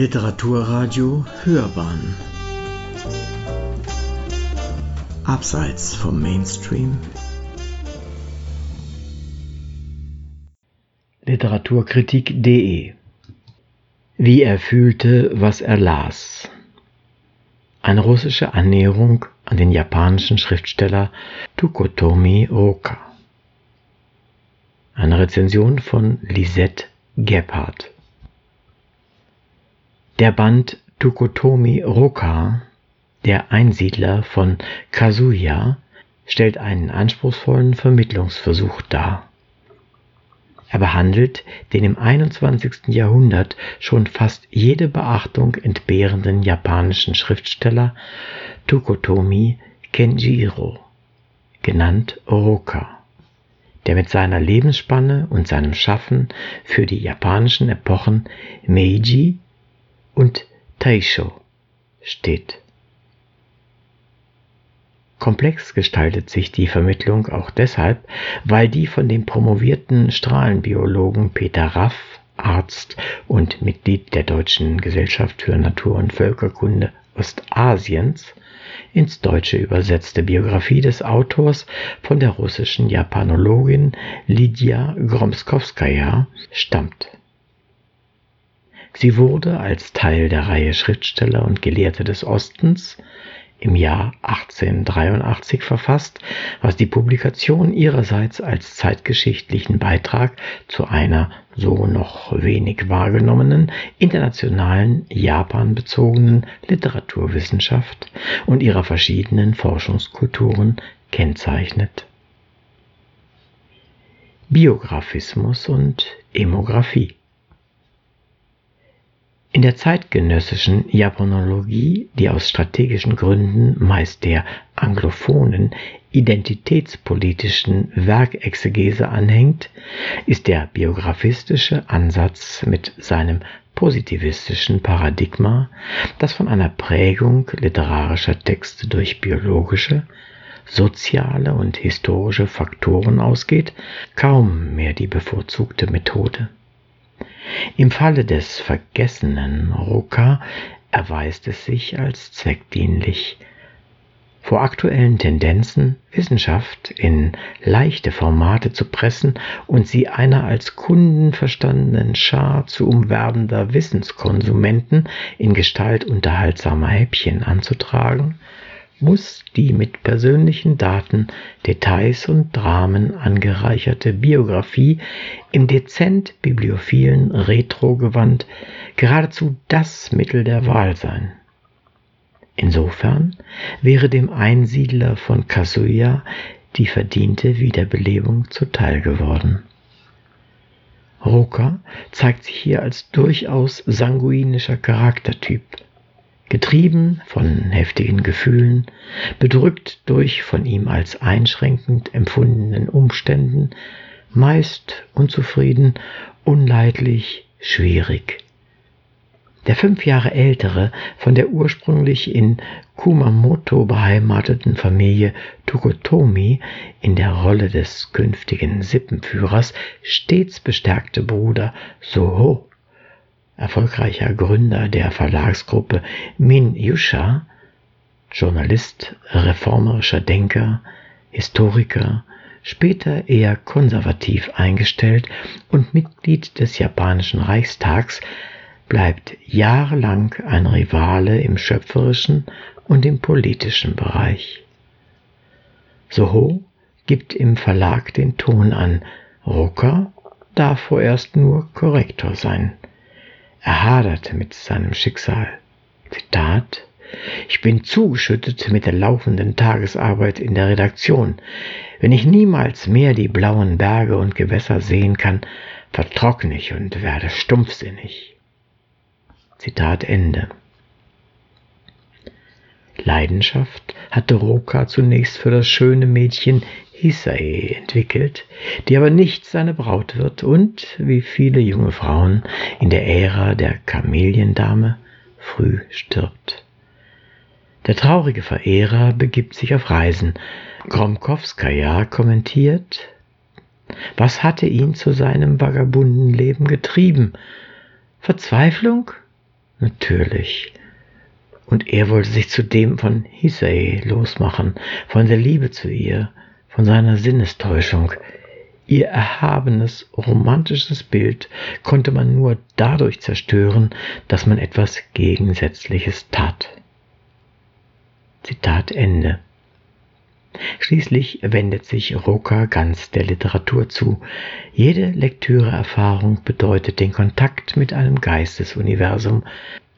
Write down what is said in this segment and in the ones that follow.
Literaturradio Hörbahn Abseits vom Mainstream Literaturkritik.de Wie er fühlte, was er las. Eine russische Annäherung an den japanischen Schriftsteller Tukotomi Roka. Eine Rezension von Lisette Gebhardt. Der Band Tukotomi Roka, der Einsiedler von Kazuya, stellt einen anspruchsvollen Vermittlungsversuch dar. Er behandelt den im 21. Jahrhundert schon fast jede Beachtung entbehrenden japanischen Schriftsteller Tukotomi Kenjiro, genannt Roka der mit seiner Lebensspanne und seinem Schaffen für die japanischen Epochen Meiji und Taisho steht. Komplex gestaltet sich die Vermittlung auch deshalb, weil die von dem promovierten Strahlenbiologen Peter Raff, Arzt und Mitglied der Deutschen Gesellschaft für Natur- und Völkerkunde Ostasiens, ins Deutsche übersetzte Biografie des Autors von der russischen Japanologin Lydia Gromskowskaja stammt. Sie wurde als Teil der Reihe Schriftsteller und Gelehrte des Ostens im Jahr 1883 verfasst, was die Publikation ihrerseits als zeitgeschichtlichen Beitrag zu einer so noch wenig wahrgenommenen internationalen japanbezogenen Literaturwissenschaft und ihrer verschiedenen Forschungskulturen kennzeichnet. Biographismus und Emographie in der zeitgenössischen Japanologie, die aus strategischen Gründen meist der anglophonen identitätspolitischen Werkexegese anhängt, ist der biographistische Ansatz mit seinem positivistischen Paradigma, das von einer Prägung literarischer Texte durch biologische, soziale und historische Faktoren ausgeht, kaum mehr die bevorzugte Methode. Im Falle des vergessenen Rucker erweist es sich als zweckdienlich. Vor aktuellen Tendenzen, Wissenschaft in leichte Formate zu pressen und sie einer als Kunden verstandenen Schar zu umwerbender Wissenskonsumenten in Gestalt unterhaltsamer Häppchen anzutragen, muss die mit persönlichen Daten, Details und Dramen angereicherte Biografie im dezent bibliophilen Retrogewand geradezu das Mittel der Wahl sein. Insofern wäre dem Einsiedler von Kasuya die verdiente Wiederbelebung zuteil geworden. Roker zeigt sich hier als durchaus sanguinischer Charaktertyp getrieben von heftigen Gefühlen, bedrückt durch von ihm als einschränkend empfundenen Umständen, meist unzufrieden, unleidlich, schwierig. Der fünf Jahre ältere, von der ursprünglich in Kumamoto beheimateten Familie Tokotomi in der Rolle des künftigen Sippenführers stets bestärkte Bruder Soho erfolgreicher Gründer der Verlagsgruppe Min Yusha, Journalist, reformerischer Denker, Historiker, später eher konservativ eingestellt und Mitglied des japanischen Reichstags, bleibt jahrelang ein Rivale im schöpferischen und im politischen Bereich. Soho gibt im Verlag den Ton an, Rucker darf vorerst nur Korrektor sein. Er haderte mit seinem Schicksal. Zitat ich bin zugeschüttet mit der laufenden Tagesarbeit in der Redaktion. Wenn ich niemals mehr die blauen Berge und Gewässer sehen kann, vertrockne ich und werde stumpfsinnig. Zitat Ende. Leidenschaft hatte Roka zunächst für das schöne Mädchen Hisae entwickelt, die aber nicht seine Braut wird und, wie viele junge Frauen in der Ära der Kameliendame, früh stirbt. Der traurige Verehrer begibt sich auf Reisen. Gromkowskaja kommentiert, was hatte ihn zu seinem vagabunden Leben getrieben? Verzweiflung? natürlich. Und er wollte sich zudem von Hisei losmachen, von der Liebe zu ihr, von seiner Sinnestäuschung. Ihr erhabenes, romantisches Bild konnte man nur dadurch zerstören, dass man etwas Gegensätzliches tat. Zitat Ende. Schließlich wendet sich Roka ganz der Literatur zu. Jede Lektüreerfahrung bedeutet den Kontakt mit einem Geistesuniversum,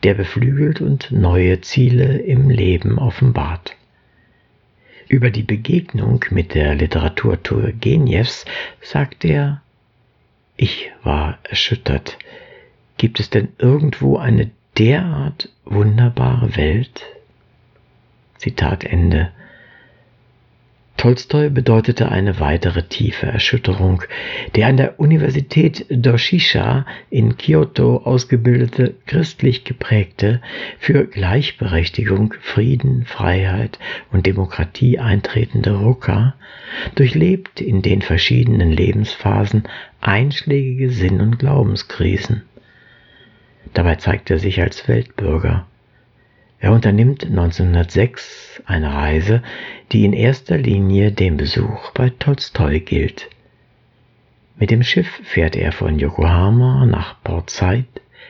der beflügelt und neue Ziele im Leben offenbart. Über die Begegnung mit der Literatur Turgenjevs sagt er, ich war erschüttert. Gibt es denn irgendwo eine derart wunderbare Welt? Zitat Ende. Tolstoi bedeutete eine weitere tiefe Erschütterung. Der an der Universität Doshisha in Kyoto ausgebildete, christlich geprägte, für Gleichberechtigung, Frieden, Freiheit und Demokratie eintretende Rucker durchlebt in den verschiedenen Lebensphasen einschlägige Sinn- und Glaubenskrisen. Dabei zeigt er sich als Weltbürger. Er unternimmt 1906 eine Reise, die in erster Linie dem Besuch bei Tolstoi gilt. Mit dem Schiff fährt er von Yokohama nach Port Said,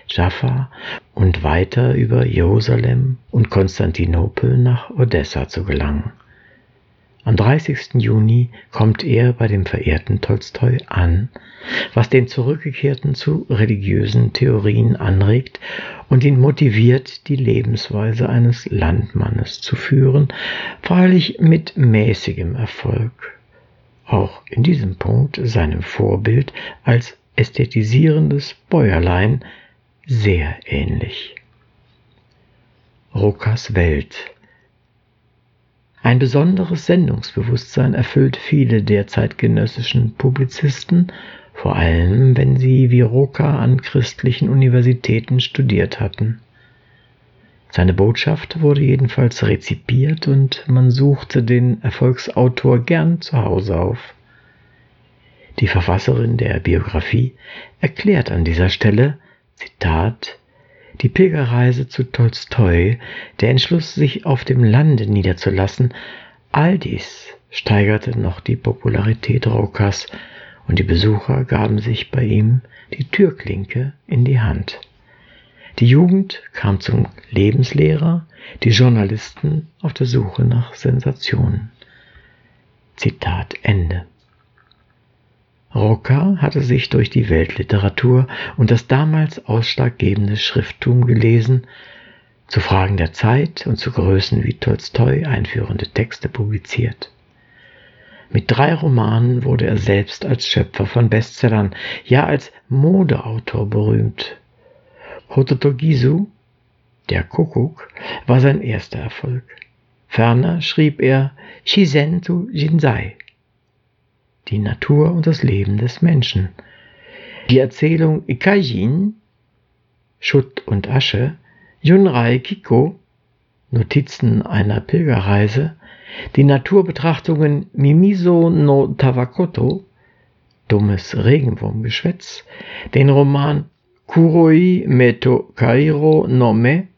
Jaffa und weiter über Jerusalem und Konstantinopel nach Odessa zu gelangen. Am 30. Juni kommt er bei dem verehrten Tolstoi an, was den Zurückgekehrten zu religiösen Theorien anregt und ihn motiviert, die Lebensweise eines Landmannes zu führen, freilich mit mäßigem Erfolg. Auch in diesem Punkt seinem Vorbild als ästhetisierendes Bäuerlein sehr ähnlich. Rokas Welt ein besonderes Sendungsbewusstsein erfüllt viele der zeitgenössischen Publizisten, vor allem wenn sie wie Roca an christlichen Universitäten studiert hatten. Seine Botschaft wurde jedenfalls rezipiert und man suchte den Erfolgsautor gern zu Hause auf. Die Verfasserin der Biografie erklärt an dieser Stelle, Zitat, die Pilgerreise zu Tolstoi, der Entschluss, sich auf dem Lande niederzulassen, all dies steigerte noch die Popularität Rokas und die Besucher gaben sich bei ihm die Türklinke in die Hand. Die Jugend kam zum Lebenslehrer, die Journalisten auf der Suche nach Sensationen. Zitat Ende. Rocker hatte sich durch die Weltliteratur und das damals ausschlaggebende Schrifttum gelesen, zu Fragen der Zeit und zu Größen wie Tolstoi einführende Texte publiziert. Mit drei Romanen wurde er selbst als Schöpfer von Bestsellern, ja als Modeautor berühmt. Hototogisu, der Kuckuck, war sein erster Erfolg. Ferner schrieb er Shizentu Jinsai, die Natur und das Leben des Menschen. Die Erzählung Ikajin, Schutt und Asche, Yunrai Kiko, Notizen einer Pilgerreise, die Naturbetrachtungen Mimiso no Tawakoto, dummes Regenwurmgeschwätz, den Roman Kuroi Meto Kairo no Me,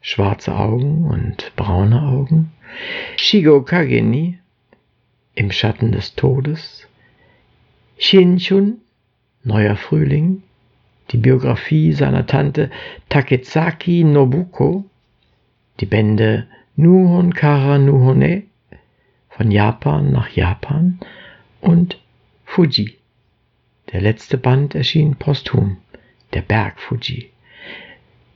schwarze Augen und braune Augen, Shigo Kageni, im Schatten des Todes, Shinchun, Neuer Frühling, die Biografie seiner Tante Takezaki Nobuko, die Bände Nuhon Kara Nuhone von Japan nach Japan. Und Fuji. Der letzte Band erschien posthum, der Berg Fuji,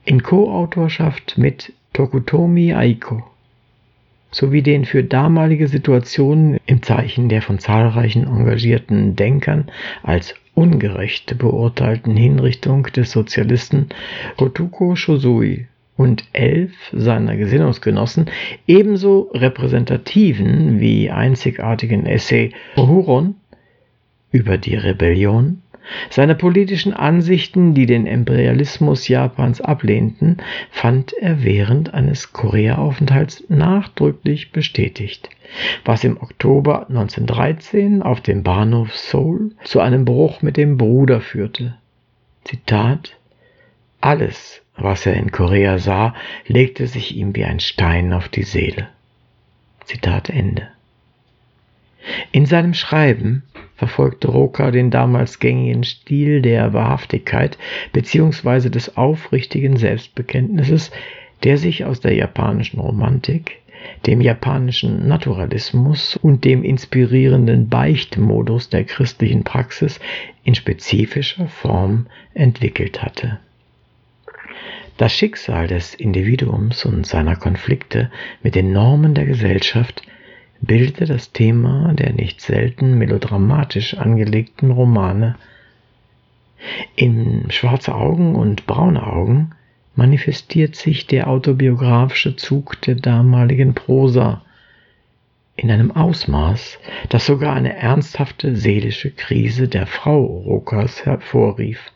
in Co-Autorschaft mit Tokutomi Aiko sowie den für damalige Situationen im Zeichen der von zahlreichen engagierten Denkern als ungerecht beurteilten Hinrichtung des Sozialisten Rotuko Shosui und elf seiner Gesinnungsgenossen ebenso repräsentativen wie einzigartigen Essay Huron über die Rebellion seine politischen Ansichten, die den Imperialismus Japans ablehnten, fand er während eines Korea-Aufenthalts nachdrücklich bestätigt, was im Oktober 1913 auf dem Bahnhof Seoul zu einem Bruch mit dem Bruder führte. Zitat Alles, was er in Korea sah, legte sich ihm wie ein Stein auf die Seele. Zitat Ende. In seinem Schreiben verfolgte Roca den damals gängigen Stil der Wahrhaftigkeit bzw. des aufrichtigen Selbstbekenntnisses, der sich aus der japanischen Romantik, dem japanischen Naturalismus und dem inspirierenden Beichtmodus der christlichen Praxis in spezifischer Form entwickelt hatte. Das Schicksal des Individuums und seiner Konflikte mit den Normen der Gesellschaft bildete das Thema der nicht selten melodramatisch angelegten Romane. In Schwarze Augen und Braune Augen manifestiert sich der autobiografische Zug der damaligen Prosa in einem Ausmaß, das sogar eine ernsthafte seelische Krise der Frau Rokas hervorrief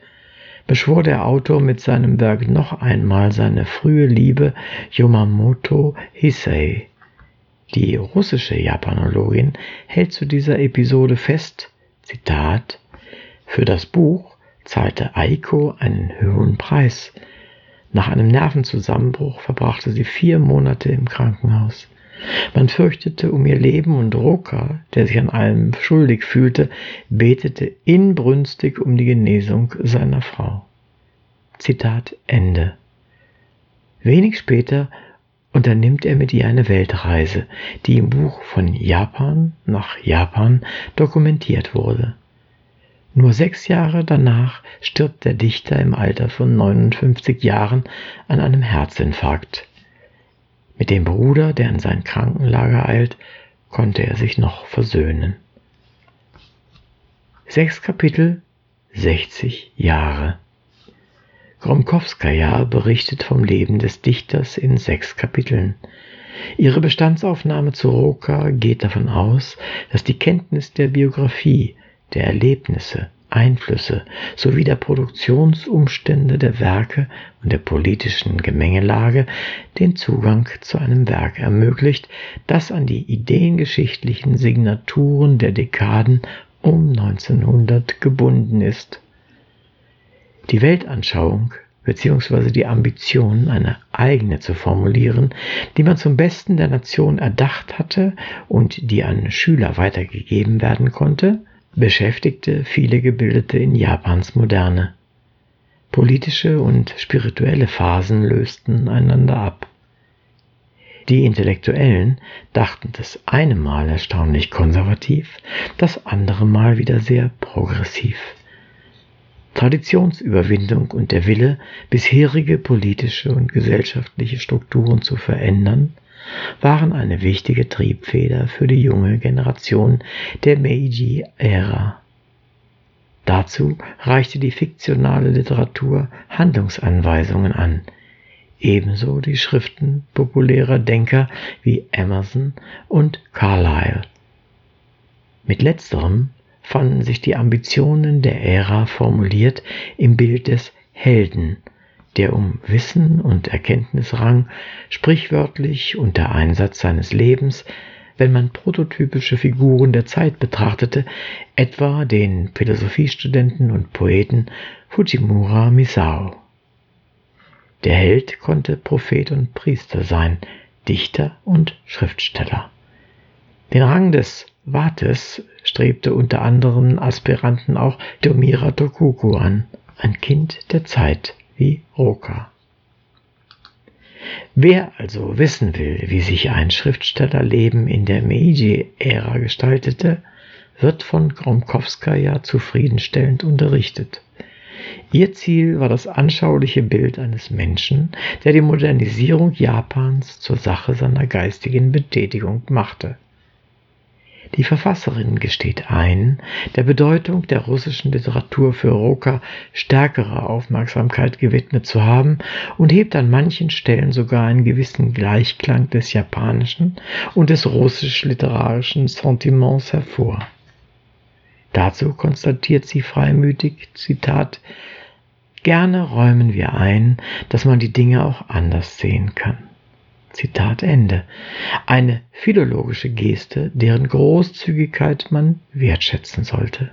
beschwor der Autor mit seinem Werk noch einmal seine frühe Liebe Yomamoto Hisei. Die russische Japanologin hält zu dieser Episode fest, Zitat, für das Buch zahlte Aiko einen hohen Preis. Nach einem Nervenzusammenbruch verbrachte sie vier Monate im Krankenhaus. Man fürchtete um ihr Leben und Roka, der sich an allem schuldig fühlte, betete inbrünstig um die Genesung seiner Frau. Zitat Ende. Wenig später unternimmt er mit ihr eine Weltreise, die im Buch von Japan nach Japan dokumentiert wurde. Nur sechs Jahre danach stirbt der Dichter im Alter von 59 Jahren an einem Herzinfarkt. Mit dem Bruder, der in sein Krankenlager eilt, konnte er sich noch versöhnen. Sechs Kapitel, 60 Jahre. Gromkowskaja berichtet vom Leben des Dichters in sechs Kapiteln. Ihre Bestandsaufnahme zu Roka geht davon aus, dass die Kenntnis der Biografie, der Erlebnisse, Einflüsse sowie der Produktionsumstände der Werke und der politischen Gemengelage den Zugang zu einem Werk ermöglicht, das an die ideengeschichtlichen Signaturen der Dekaden um 1900 gebunden ist. Die Weltanschauung bzw. die Ambition, eine eigene zu formulieren, die man zum Besten der Nation erdacht hatte und die an Schüler weitergegeben werden konnte, beschäftigte viele Gebildete in Japans Moderne. Politische und spirituelle Phasen lösten einander ab. Die Intellektuellen dachten das eine Mal erstaunlich konservativ, das andere Mal wieder sehr progressiv. Traditionsüberwindung und der Wille, bisherige politische und gesellschaftliche Strukturen zu verändern, waren eine wichtige Triebfeder für die junge Generation der Meiji-Ära. Dazu reichte die fiktionale Literatur Handlungsanweisungen an, ebenso die Schriften populärer Denker wie Emerson und Carlyle. Mit letzterem fanden sich die Ambitionen der Ära formuliert im Bild des Helden, der um Wissen und Erkenntnis rang, sprichwörtlich unter Einsatz seines Lebens, wenn man prototypische Figuren der Zeit betrachtete, etwa den Philosophiestudenten und Poeten Fujimura Misao. Der Held konnte Prophet und Priester sein, Dichter und Schriftsteller. Den Rang des Vates strebte unter anderen Aspiranten auch Domira Tokuku an, ein Kind der Zeit wie Roka. Wer also wissen will, wie sich ein Schriftstellerleben in der Meiji-Ära gestaltete, wird von Gromkowskaja zufriedenstellend unterrichtet. Ihr Ziel war das anschauliche Bild eines Menschen, der die Modernisierung Japans zur Sache seiner geistigen Betätigung machte. Die Verfasserin gesteht ein, der Bedeutung der russischen Literatur für Roka stärkere Aufmerksamkeit gewidmet zu haben und hebt an manchen Stellen sogar einen gewissen Gleichklang des japanischen und des russisch-literarischen Sentiments hervor. Dazu konstatiert sie freimütig, Zitat, Gerne räumen wir ein, dass man die Dinge auch anders sehen kann. Zitat Ende. Eine philologische Geste, deren Großzügigkeit man wertschätzen sollte.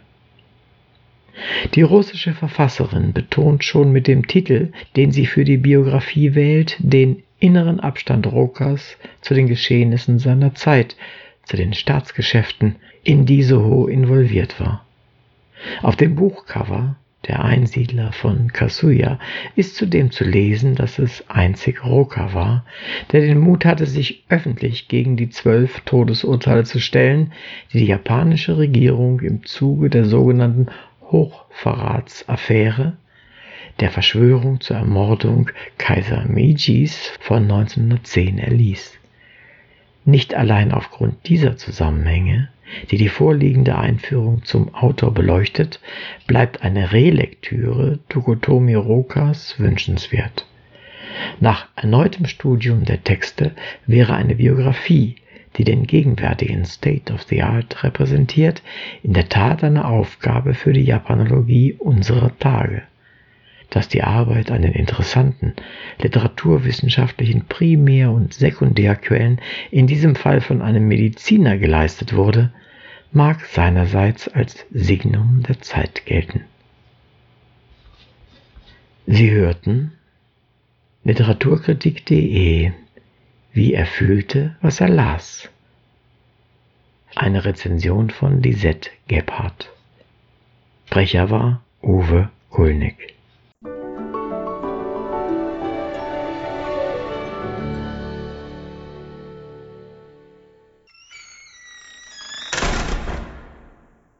Die russische Verfasserin betont schon mit dem Titel, den sie für die Biografie wählt, den inneren Abstand Rokas zu den Geschehnissen seiner Zeit, zu den Staatsgeschäften, in die Soho involviert war. Auf dem Buchcover der Einsiedler von Kasuya, ist zudem zu lesen, dass es einzig Roka war, der den Mut hatte, sich öffentlich gegen die zwölf Todesurteile zu stellen, die die japanische Regierung im Zuge der sogenannten Hochverratsaffäre, der Verschwörung zur Ermordung Kaiser Meijis von 1910 erließ. Nicht allein aufgrund dieser Zusammenhänge die die vorliegende Einführung zum Autor beleuchtet, bleibt eine Relektüre Tokotomi Rokas wünschenswert. Nach erneutem Studium der Texte wäre eine Biografie, die den gegenwärtigen State of the Art repräsentiert, in der Tat eine Aufgabe für die Japanologie unserer Tage. Dass die Arbeit an den interessanten literaturwissenschaftlichen Primär- und Sekundärquellen in diesem Fall von einem Mediziner geleistet wurde, mag seinerseits als Signum der Zeit gelten. Sie hörten Literaturkritik.de Wie er fühlte, was er las. Eine Rezension von Lisette Gebhardt. Sprecher war Uwe Kulnig.